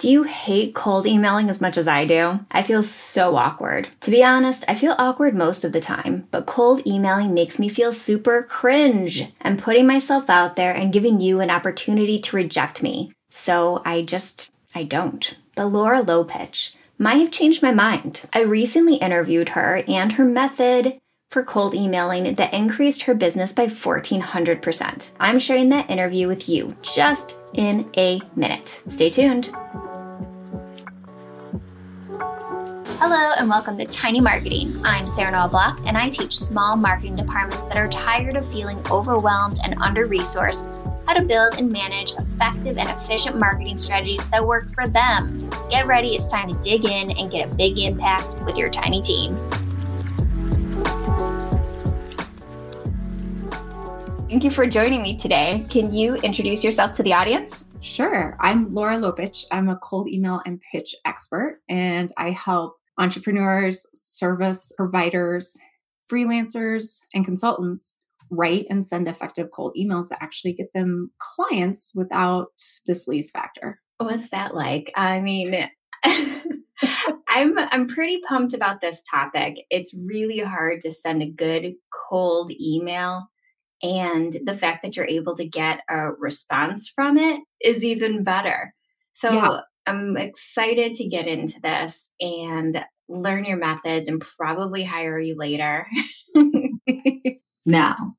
Do you hate cold emailing as much as I do? I feel so awkward. To be honest, I feel awkward most of the time, but cold emailing makes me feel super cringe. I'm putting myself out there and giving you an opportunity to reject me. So I just, I don't. But Laura Lopuch might have changed my mind. I recently interviewed her and her method for cold emailing that increased her business by 1400%. I'm sharing that interview with you just in a minute. Stay tuned. Hello and welcome to Tiny Marketing. I'm Sarah Noel Block and I teach small marketing departments that are tired of feeling overwhelmed and under resourced how to build and manage effective and efficient marketing strategies that work for them. Get ready, it's time to dig in and get a big impact with your tiny team. Thank you for joining me today. Can you introduce yourself to the audience? Sure. I'm Laura Lopuch. I'm a cold email and pitch expert, and I help entrepreneurs, service providers, freelancers, and consultants write and send effective cold emails that actually get them clients without the sleaze factor. What's that like? I mean, I'm I'm pretty pumped about this topic. It's really hard to send a good cold email and the fact that you're able to get a response from it is even better. So yeah. I'm excited to get into this and learn your methods and probably hire you later. now,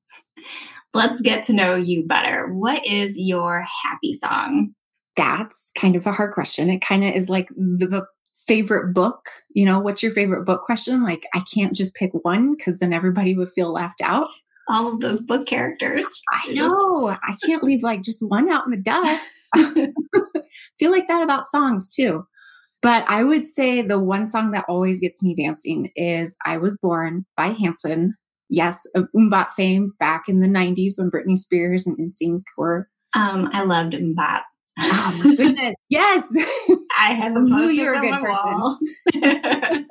let's get to know you better. What is your happy song? That's kind of a hard question. It kind of is like the favorite book. You know, what's your favorite book question? Like, I can't just pick one because then everybody would feel left out. All of those book characters. I know. I can't leave like just one out in the dust. feel like that about songs too. But I would say the one song that always gets me dancing is I Was Born by Hanson. Yes, of MMMBop fame back in the 90s when Britney Spears and NSYNC were. Um, I loved MMMBop. Oh my goodness. yes. I have a poster you're a good person.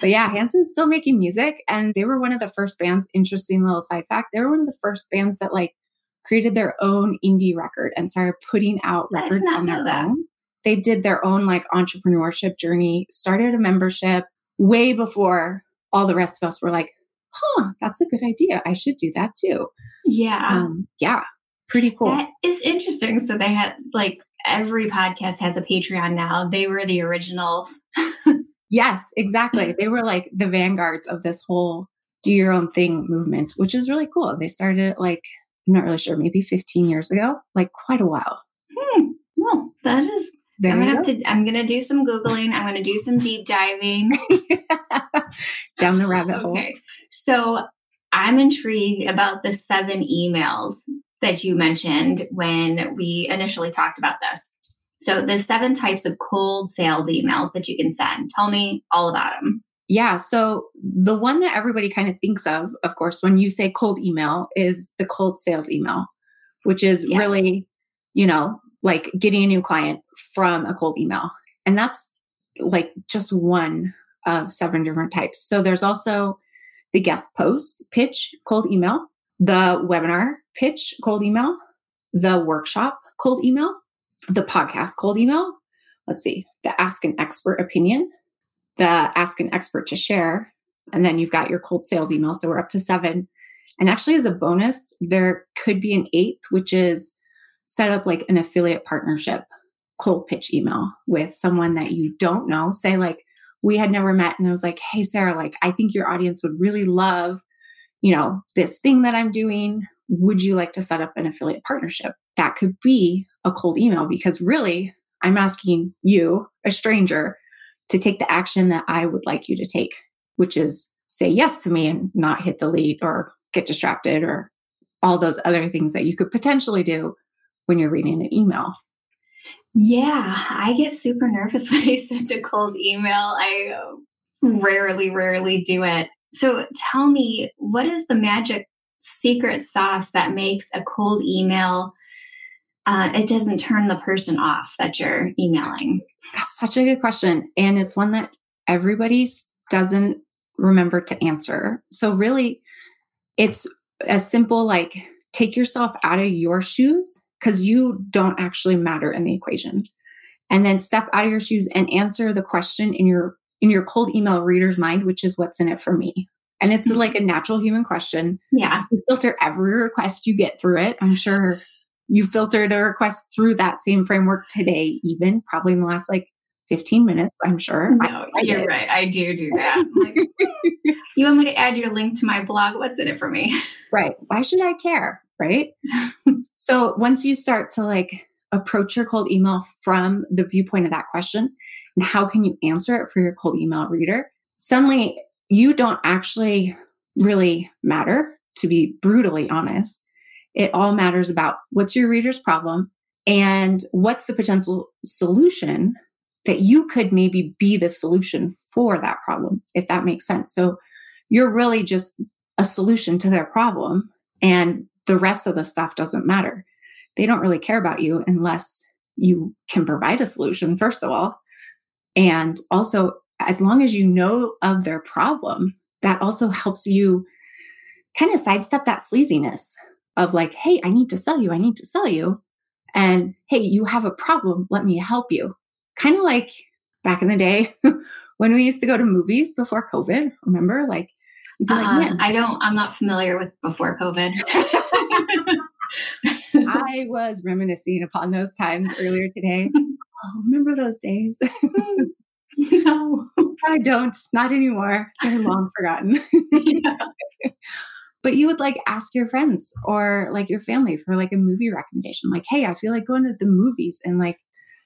but yeah, Hanson's still making music and they were one of the first bands, interesting little side fact, they were one of the first bands that like created their own indie record and started putting out records on their that. own. They did their own like entrepreneurship journey, started a membership way before all the rest of us were like, huh, that's a good idea. I should do that too. Yeah. Um, yeah. Pretty cool. That is interesting. So they had like every podcast has a Patreon now. They were the originals. yes, exactly. They were like the vanguards of this whole do your own thing movement, which is really cool. They started like I'm not really sure, maybe 15 years ago, like quite a while. Hmm. Well, that is. There I'm gonna have to. I'm gonna do some googling. I'm gonna do some deep diving down the rabbit hole. Okay. So I'm intrigued about the seven emails that you mentioned when we initially talked about this. So the seven types of cold sales emails that you can send. Tell me all about them. Yeah. So the one that everybody kind of thinks of, of course, when you say cold email is the cold sales email, which is yes. really, you know, like getting a new client from a cold email. And that's like just one of seven different types. So there's also the guest post pitch cold email, the webinar pitch cold email, the workshop cold email, the podcast cold email. Let's see, the ask an expert opinion, the ask an expert to share. And then you've got your cold sales email. So we're up to seven. And actually, as a bonus, there could be an eighth, which is set up like an affiliate partnership cold pitch email with someone that you don't know. Say, like, we had never met. And I was like, hey, Sarah, like, I think your audience would really love, you know, this thing that I'm doing. Would you like to set up an affiliate partnership? That could be a cold email because really, I'm asking you, a stranger, to take the action that I would like you to take, which is say yes to me and not hit delete or get distracted or all those other things that you could potentially do when you're reading an email. Yeah, I get super nervous when I send a cold email. I rarely, rarely do it. So tell me, what is the magic secret sauce that makes a cold email uh, it doesn't turn the person off that you're emailing? That's such a good question. And it's one that everybody doesn't remember to answer. So, really, it's as simple like take yourself out of your shoes because you don't actually matter in the equation. and then step out of your shoes and answer the question in your in your cold email reader's mind, which is what's in it for me. And it's mm-hmm. like a natural human question. Yeah. You filter every request you get through it. I'm sure you filtered a request through that same framework today, even probably in the last like 15 minutes, I'm sure. No, I, you're right. I do do that. Like, you want me to add your link to my blog? What's in it for me? Right. Why should I care? Right. so once you start to like approach your cold email from the viewpoint of that question and how can you answer it for your cold email reader, suddenly you don't actually really matter, to be brutally honest. It all matters about what's your reader's problem and what's the potential solution that you could maybe be the solution for that problem, if that makes sense. So you're really just a solution to their problem, and the rest of the stuff doesn't matter. They don't really care about you unless you can provide a solution, first of all. And also, as long as you know of their problem, that also helps you kind of sidestep that sleaziness of like, hey, I need to sell you, I need to sell you. And hey, you have a problem, let me help you kind of like back in the day when we used to go to movies before COVID. Remember, like, like uh, I don't. I'm not familiar with before COVID. I was reminiscing upon those times earlier today. Oh, remember those days? no, I don't. Not anymore. They're long forgotten. Yeah. But you would like ask your friends or like your family for like a movie recommendation. Like, hey, I feel like going to the movies and like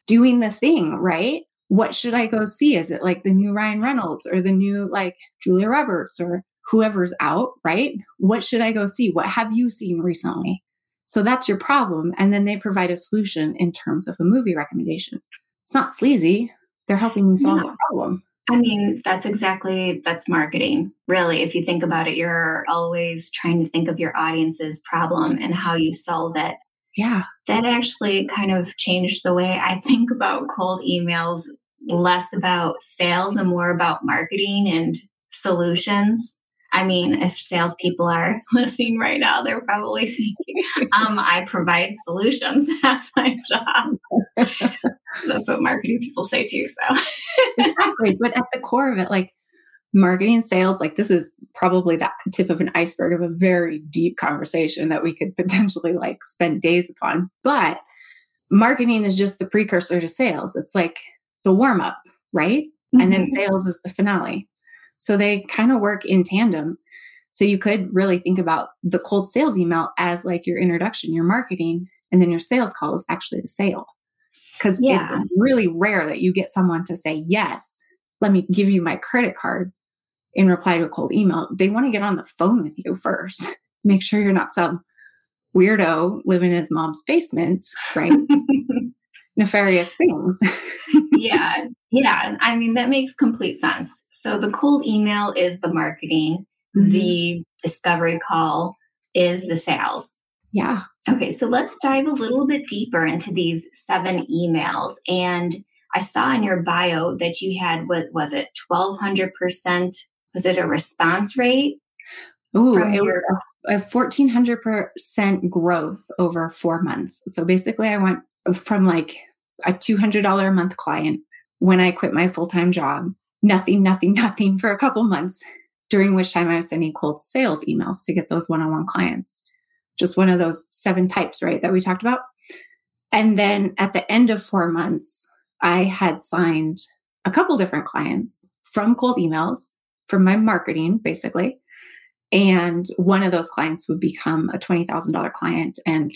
doing the thing, right? What should I go see? Is it like the new Ryan Reynolds or the new like Julia Roberts or whoever's out, right? What should I go see? What have you seen recently? So that's your problem. And then they provide a solution in terms of a movie recommendation. It's not sleazy. They're helping you solve yeah. a problem. I mean, that's exactly that's marketing. Really, if you think about it, you're always trying to think of your audience's problem and how you solve it. Yeah. That actually kind of changed the way I think about cold emails, less about sales and more about marketing and solutions. I mean, if salespeople are listening right now, they're probably thinking, um, I provide solutions. That's my job. That's what marketing people say too. So, exactly. But at the core of it, like marketing sales like this is probably the tip of an iceberg of a very deep conversation that we could potentially like spend days upon but marketing is just the precursor to sales it's like the warm up right mm-hmm. and then mm-hmm. sales is the finale so they kind of work in tandem so you could really think about the cold sales email as like your introduction your marketing and then your sales call is actually the sale because yeah. it's really rare that you get someone to say yes let me give you my credit card in reply to a cold email, they want to get on the phone with you first. Make sure you're not some weirdo living in his mom's basement, right? Nefarious things. yeah. Yeah. I mean, that makes complete sense. So the cold email is the marketing, mm-hmm. the discovery call is the sales. Yeah. Okay. So let's dive a little bit deeper into these seven emails. And I saw in your bio that you had, what was it, 1200% was it a response rate? Oh, it your- was a, 1400% growth over four months. So basically, I went from like a $200 a month client when I quit my full time job, nothing, nothing, nothing for a couple months, during which time I was sending cold sales emails to get those one on one clients. Just one of those seven types, right, that we talked about. And then at the end of four months, I had signed a couple different clients from cold emails from my marketing, basically. And one of those clients would become a $20,000 client and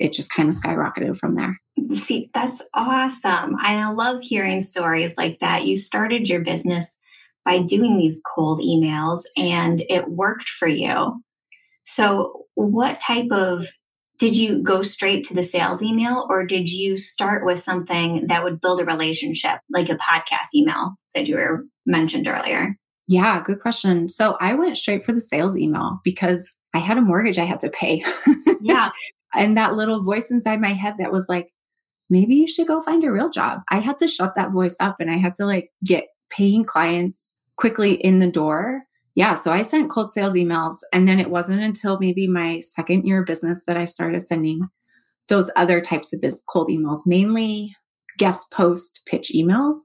it just kind of skyrocketed from there. See, that's awesome. I love hearing stories like that. You started your business by doing these cold emails and it worked for you. So, what type of did you go straight to the sales email or did you start with something that would build a relationship like a podcast email that you were mentioned earlier? Yeah, good question. So I went straight for the sales email because I had a mortgage I had to pay. Yeah. and that little voice inside my head that was like, maybe you should go find a real job. I had to shut that voice up and I had to like get paying clients quickly in the door. Yeah. So I sent cold sales emails. And then it wasn't until maybe my second year of business that I started sending those other types of cold emails, mainly guest post pitch emails.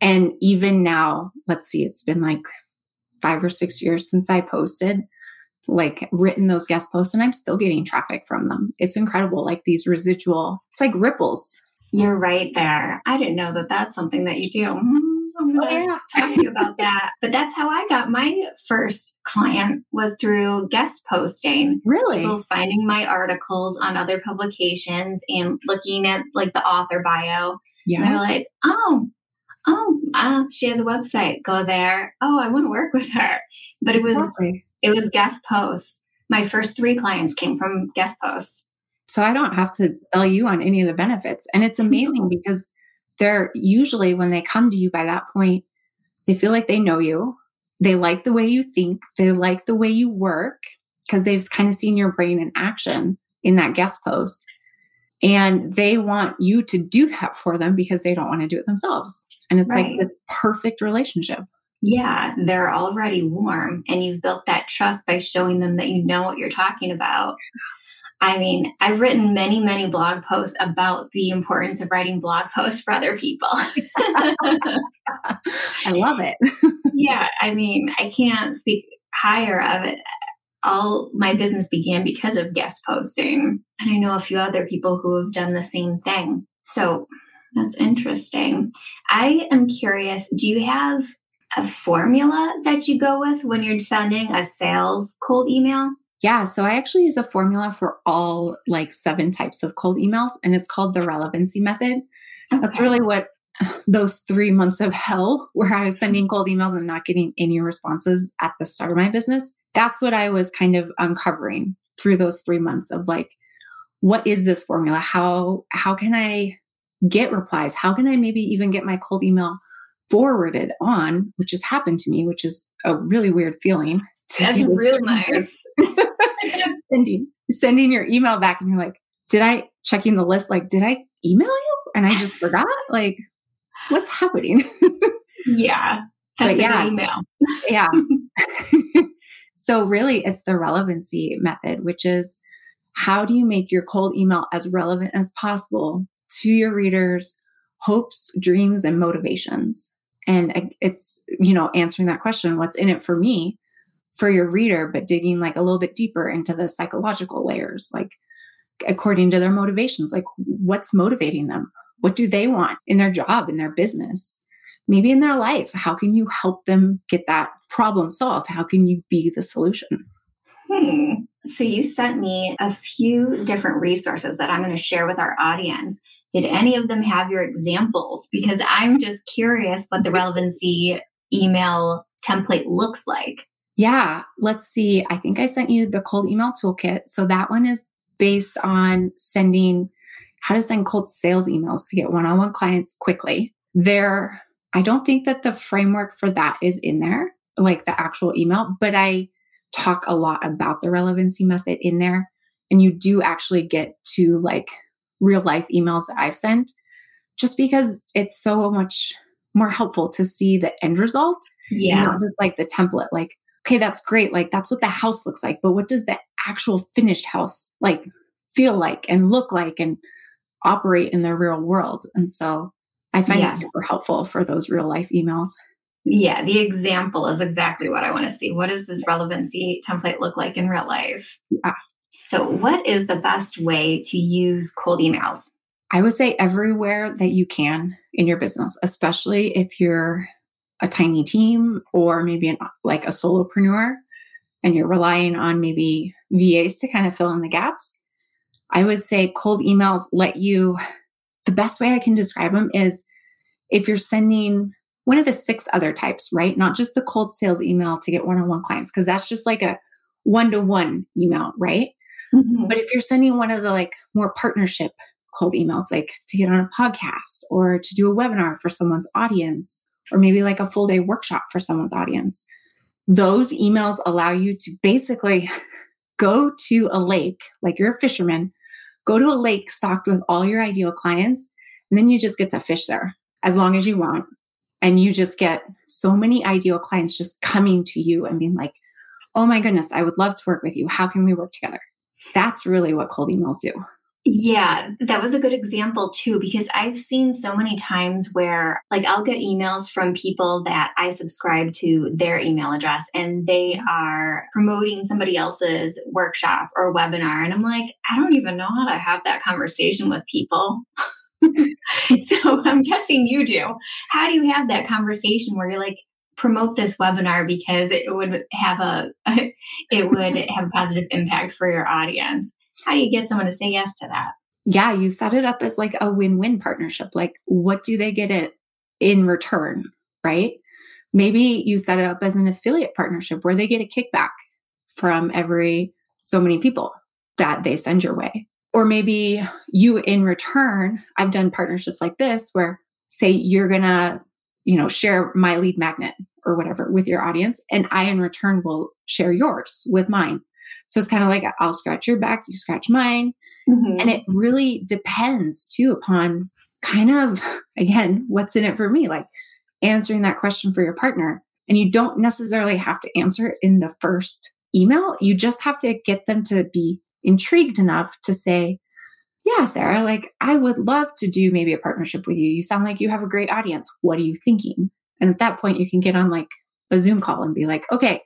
And even now, let's see, it's been like five or six years since I posted, like written those guest posts, and I'm still getting traffic from them. It's incredible. Like these residual, it's like ripples. You're right there. I didn't know that that's something that you do. Mm-hmm. I'm going to oh, yeah. talk to you about that. But that's how I got my first client was through guest posting. Really? People finding my articles on other publications and looking at like the author bio. Yeah. And they're like, oh, oh, uh, she has a website. Go there. Oh, I want to work with her. But it was exactly. It was guest posts. My first three clients came from guest posts. So I don't have to sell you on any of the benefits. And it's amazing because they're usually when they come to you by that point, they feel like they know you. They like the way you think. They like the way you work because they've kind of seen your brain in action in that guest post. And they want you to do that for them because they don't want to do it themselves. And it's right. like this perfect relationship. Yeah, they're already warm and you've built that trust by showing them that you know what you're talking about. I mean, I've written many, many blog posts about the importance of writing blog posts for other people. I love it. yeah, I mean, I can't speak higher of it. All my business began because of guest posting. And I know a few other people who have done the same thing. So that's interesting. I am curious do you have a formula that you go with when you're sending a sales cold email? Yeah, so I actually use a formula for all like seven types of cold emails, and it's called the relevancy method. Okay. That's really what those three months of hell where I was sending cold emails and not getting any responses at the start of my business. That's what I was kind of uncovering through those three months of like, what is this formula? How how can I get replies? How can I maybe even get my cold email forwarded on, which has happened to me, which is a really weird feeling. That's real nice. sending sending your email back and you're like, did I checking the list? Like, did I email you? And I just forgot? Like, what's happening? yeah. That's but yeah, email. yeah. so really it's the relevancy method, which is how do you make your cold email as relevant as possible to your readers' hopes, dreams, and motivations? And it's, you know, answering that question, what's in it for me? for your reader, but digging like a little bit deeper into the psychological layers, like according to their motivations, like what's motivating them? What do they want in their job, in their business? Maybe in their life. How can you help them get that problem solved? How can you be the solution? Hmm. So you sent me a few different resources that I'm going to share with our audience. Did any of them have your examples? Because I'm just curious what the relevancy email template looks like. Yeah, let's see. I think I sent you the cold email toolkit. So that one is based on sending how to send cold sales emails to get one-on-one clients quickly. There, I don't think that the framework for that is in there, like the actual email, but I talk a lot about the relevancy method in there. And you do actually get to like real life emails that I've sent just because it's so much more helpful to see the end result. Yeah. Not just like the template. Like, okay, that's great. Like that's what the house looks like. But what does the actual finished house like feel like and look like and operate in the real world? And so I find yeah. it super helpful for those real life emails. Yeah, the example is exactly what I want to see. What does this relevancy template look like in real life? Yeah. So, what is the best way to use cold emails? I would say everywhere that you can in your business, especially if you're a tiny team or maybe an, like a solopreneur and you're relying on maybe VAs to kind of fill in the gaps, I would say cold emails let you, the best way I can describe them is if you're sending one of the six other types, right? Not just the cold sales email to get one on one clients, because that's just like a one to one email, right? Mm-hmm. But if you're sending one of the like more partnership cold emails, like to get on a podcast or to do a webinar for someone's audience or maybe like a full day workshop for someone's audience. Those emails allow you to basically go to a lake, like you're a fisherman, go to a lake stocked with all your ideal clients, and then you just get to fish there as long as you want. And you just get so many ideal clients just coming to you and being like, oh my goodness, I would love to work with you. How can we work together? That's really what cold emails do. Yeah, that was a good example too, because I've seen so many times where, like, I'll get emails from people that I subscribe to their email address and they are promoting somebody else's workshop or webinar. And I'm like, I don't even know how to have that conversation with people. so I'm guessing you do. How do you have that conversation where you're like, promote this webinar because it would have a it would have a positive impact for your audience how do you get someone to say yes to that? Yeah, you set it up as like a win win partnership. Like, what do they get it in return? Right. Maybe you set it up as an affiliate partnership where they get a kickback from every so many people that they send your way. Or maybe you in return, I've done partnerships like this where say you're going to, you know, share my lead magnet or whatever with your audience and I in return will share yours with mine. So it's kind of like I'll scratch your back, you scratch mine. Mm-hmm. And it really depends too upon kind of, again, what's in it for me, like answering that question for your partner. And you don't necessarily have to answer it in the first email. You just have to get them to be intrigued enough to say, yeah, Sarah, like I would love to do maybe a partnership with you. You sound like you have a great audience. What are you thinking? And at that point, you can get on like a Zoom call and be like, okay,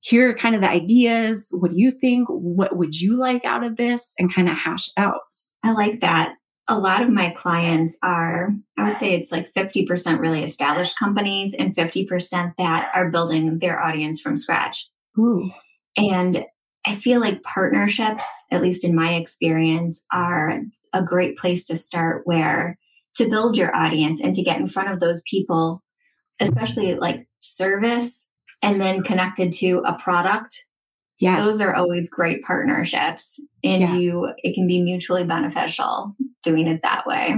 here are kind of the ideas. What do you think? What would you like out of this? And kind of hash out. I like that. A lot of my clients are, I would say it's like 50% really established companies and 50% that are building their audience from scratch. Ooh. And I feel like partnerships, at least in my experience, are a great place to start where to build your audience and to get in front of those people, especially like service and then connected to a product Yes. Those are always great partnerships and you it can be mutually beneficial doing it that way.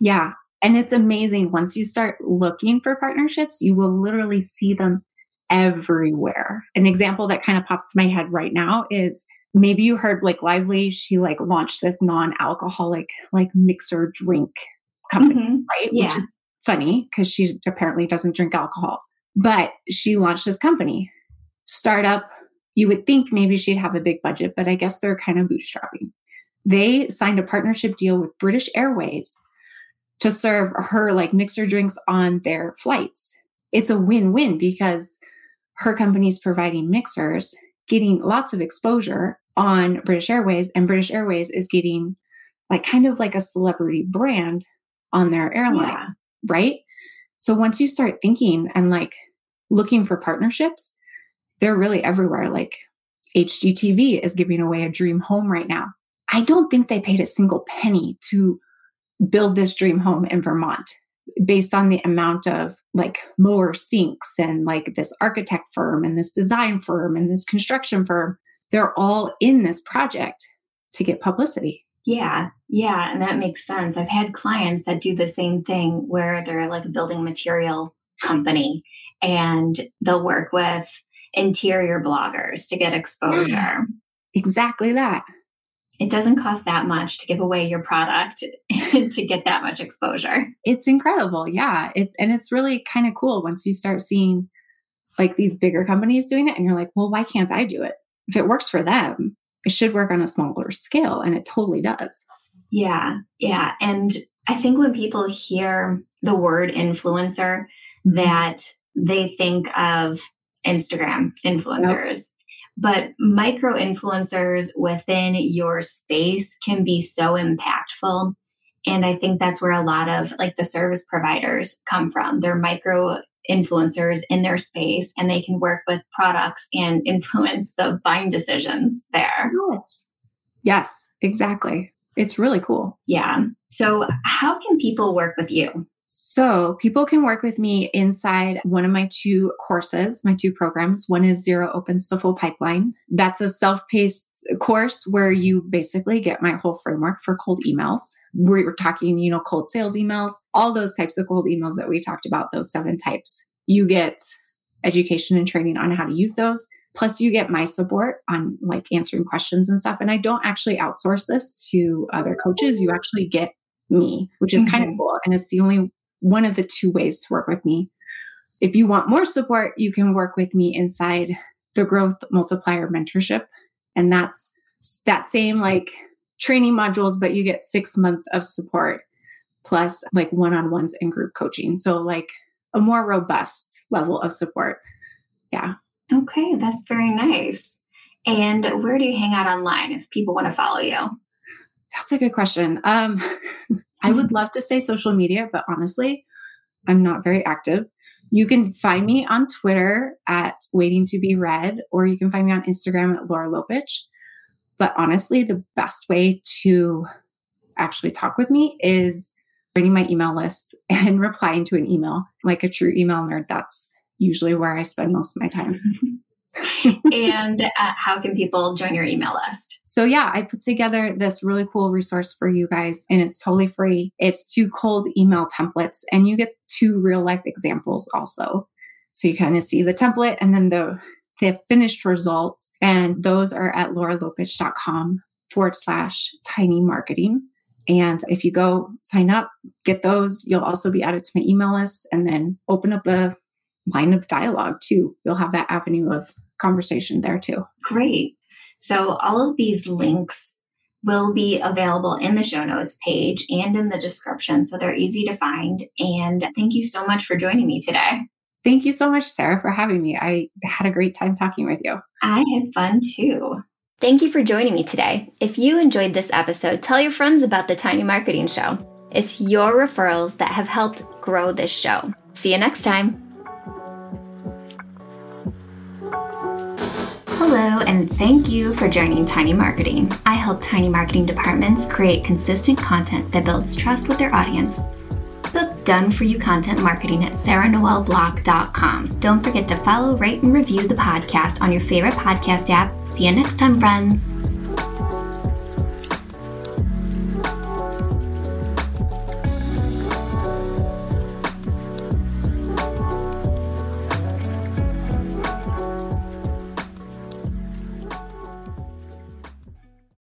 Yeah. And it's amazing once you start looking for partnerships, you will literally see them everywhere. An example that kind of pops to my head right now is maybe you heard Blake Lively, she like launched this non-alcoholic like mixer drink company, mm-hmm. right? Yeah. Which is funny because she apparently doesn't drink alcohol. But she launched this company, startup. You would think maybe she'd have a big budget, but I guess they're kind of bootstrapping. They signed a partnership deal with British Airways to serve her like mixer drinks on their flights. It's a win win because her company's providing mixers, getting lots of exposure on British Airways, and British Airways is getting like kind of like a celebrity brand on their airline, yeah. Right? So once you start thinking and like looking for partnerships, they're really everywhere. Like HGTV is giving away a dream home right now. I don't think they paid a single penny to build this dream home in Vermont based on the amount of like mower sinks and like this architect firm and this design firm and this construction firm. They're all in this project to get publicity. Yeah, yeah, and that makes sense. I've had clients that do the same thing where they're like a building material company and they'll work with interior bloggers to get mm. exposure. Exactly that. It doesn't cost that much to give away your product to get that much exposure. It's incredible. Yeah. It, and it's really kind of cool once you start seeing like these bigger companies doing it and you're like, well, why can't I do it? If it works for them, it should work on a smaller scale and it totally does yeah yeah and i think when people hear the word influencer mm-hmm. that they think of instagram influencers yep. but micro influencers within your space can be so impactful and i think that's where a lot of like the service providers come from they're micro influencers in their space and they can work with products and influence the buying decisions there. Yes. Yes, exactly. It's really cool. Yeah. So, how can people work with you? So, people can work with me inside one of my two courses, my two programs. One is Zero Opens to Full Pipeline. That's a self paced course where you basically get my whole framework for cold emails. We're talking, you know, cold sales emails, all those types of cold emails that we talked about, those seven types. You get education and training on how to use those. Plus, you get my support on like answering questions and stuff. And I don't actually outsource this to other coaches. You actually get me, which is mm-hmm. kind of cool. And it's the only one of the two ways to work with me. If you want more support, you can work with me inside the growth multiplier mentorship. And that's that same like training modules, but you get six months of support plus like one on ones and group coaching. So, like a more robust level of support. Yeah. Okay, that's very nice. And where do you hang out online if people want to follow you? That's a good question. Um, I would mm-hmm. love to say social media, but honestly, I'm not very active. You can find me on Twitter at waiting to be read, or you can find me on Instagram at Laura Lopuch. But honestly, the best way to actually talk with me is writing my email list and replying to an email. Like a true email nerd, that's usually where I spend most of my time. and uh, how can people join your email list? So, yeah, I put together this really cool resource for you guys, and it's totally free. It's two cold email templates, and you get two real life examples also. So, you kind of see the template and then the, the finished result. And those are at lauralopuch.com forward slash tiny marketing. And if you go sign up, get those, you'll also be added to my email list and then open up a line of dialogue too. You'll have that avenue of conversation there too. Great. So all of these links will be available in the show notes page and in the description. So they're easy to find. And thank you so much for joining me today. Thank you so much, Sarah, for having me. I had a great time talking with you. I had fun too. Thank you for joining me today. If you enjoyed this episode, tell your friends about the Tiny Marketing Show. It's your referrals that have helped grow this show. See you next time. Hello, and thank you for joining Tiny Marketing. I help tiny marketing departments create consistent content that builds trust with their audience. Book done for you content marketing at sarahnoelblock.com. Don't forget to follow, rate, and review the podcast on your favorite podcast app. See you next time, friends.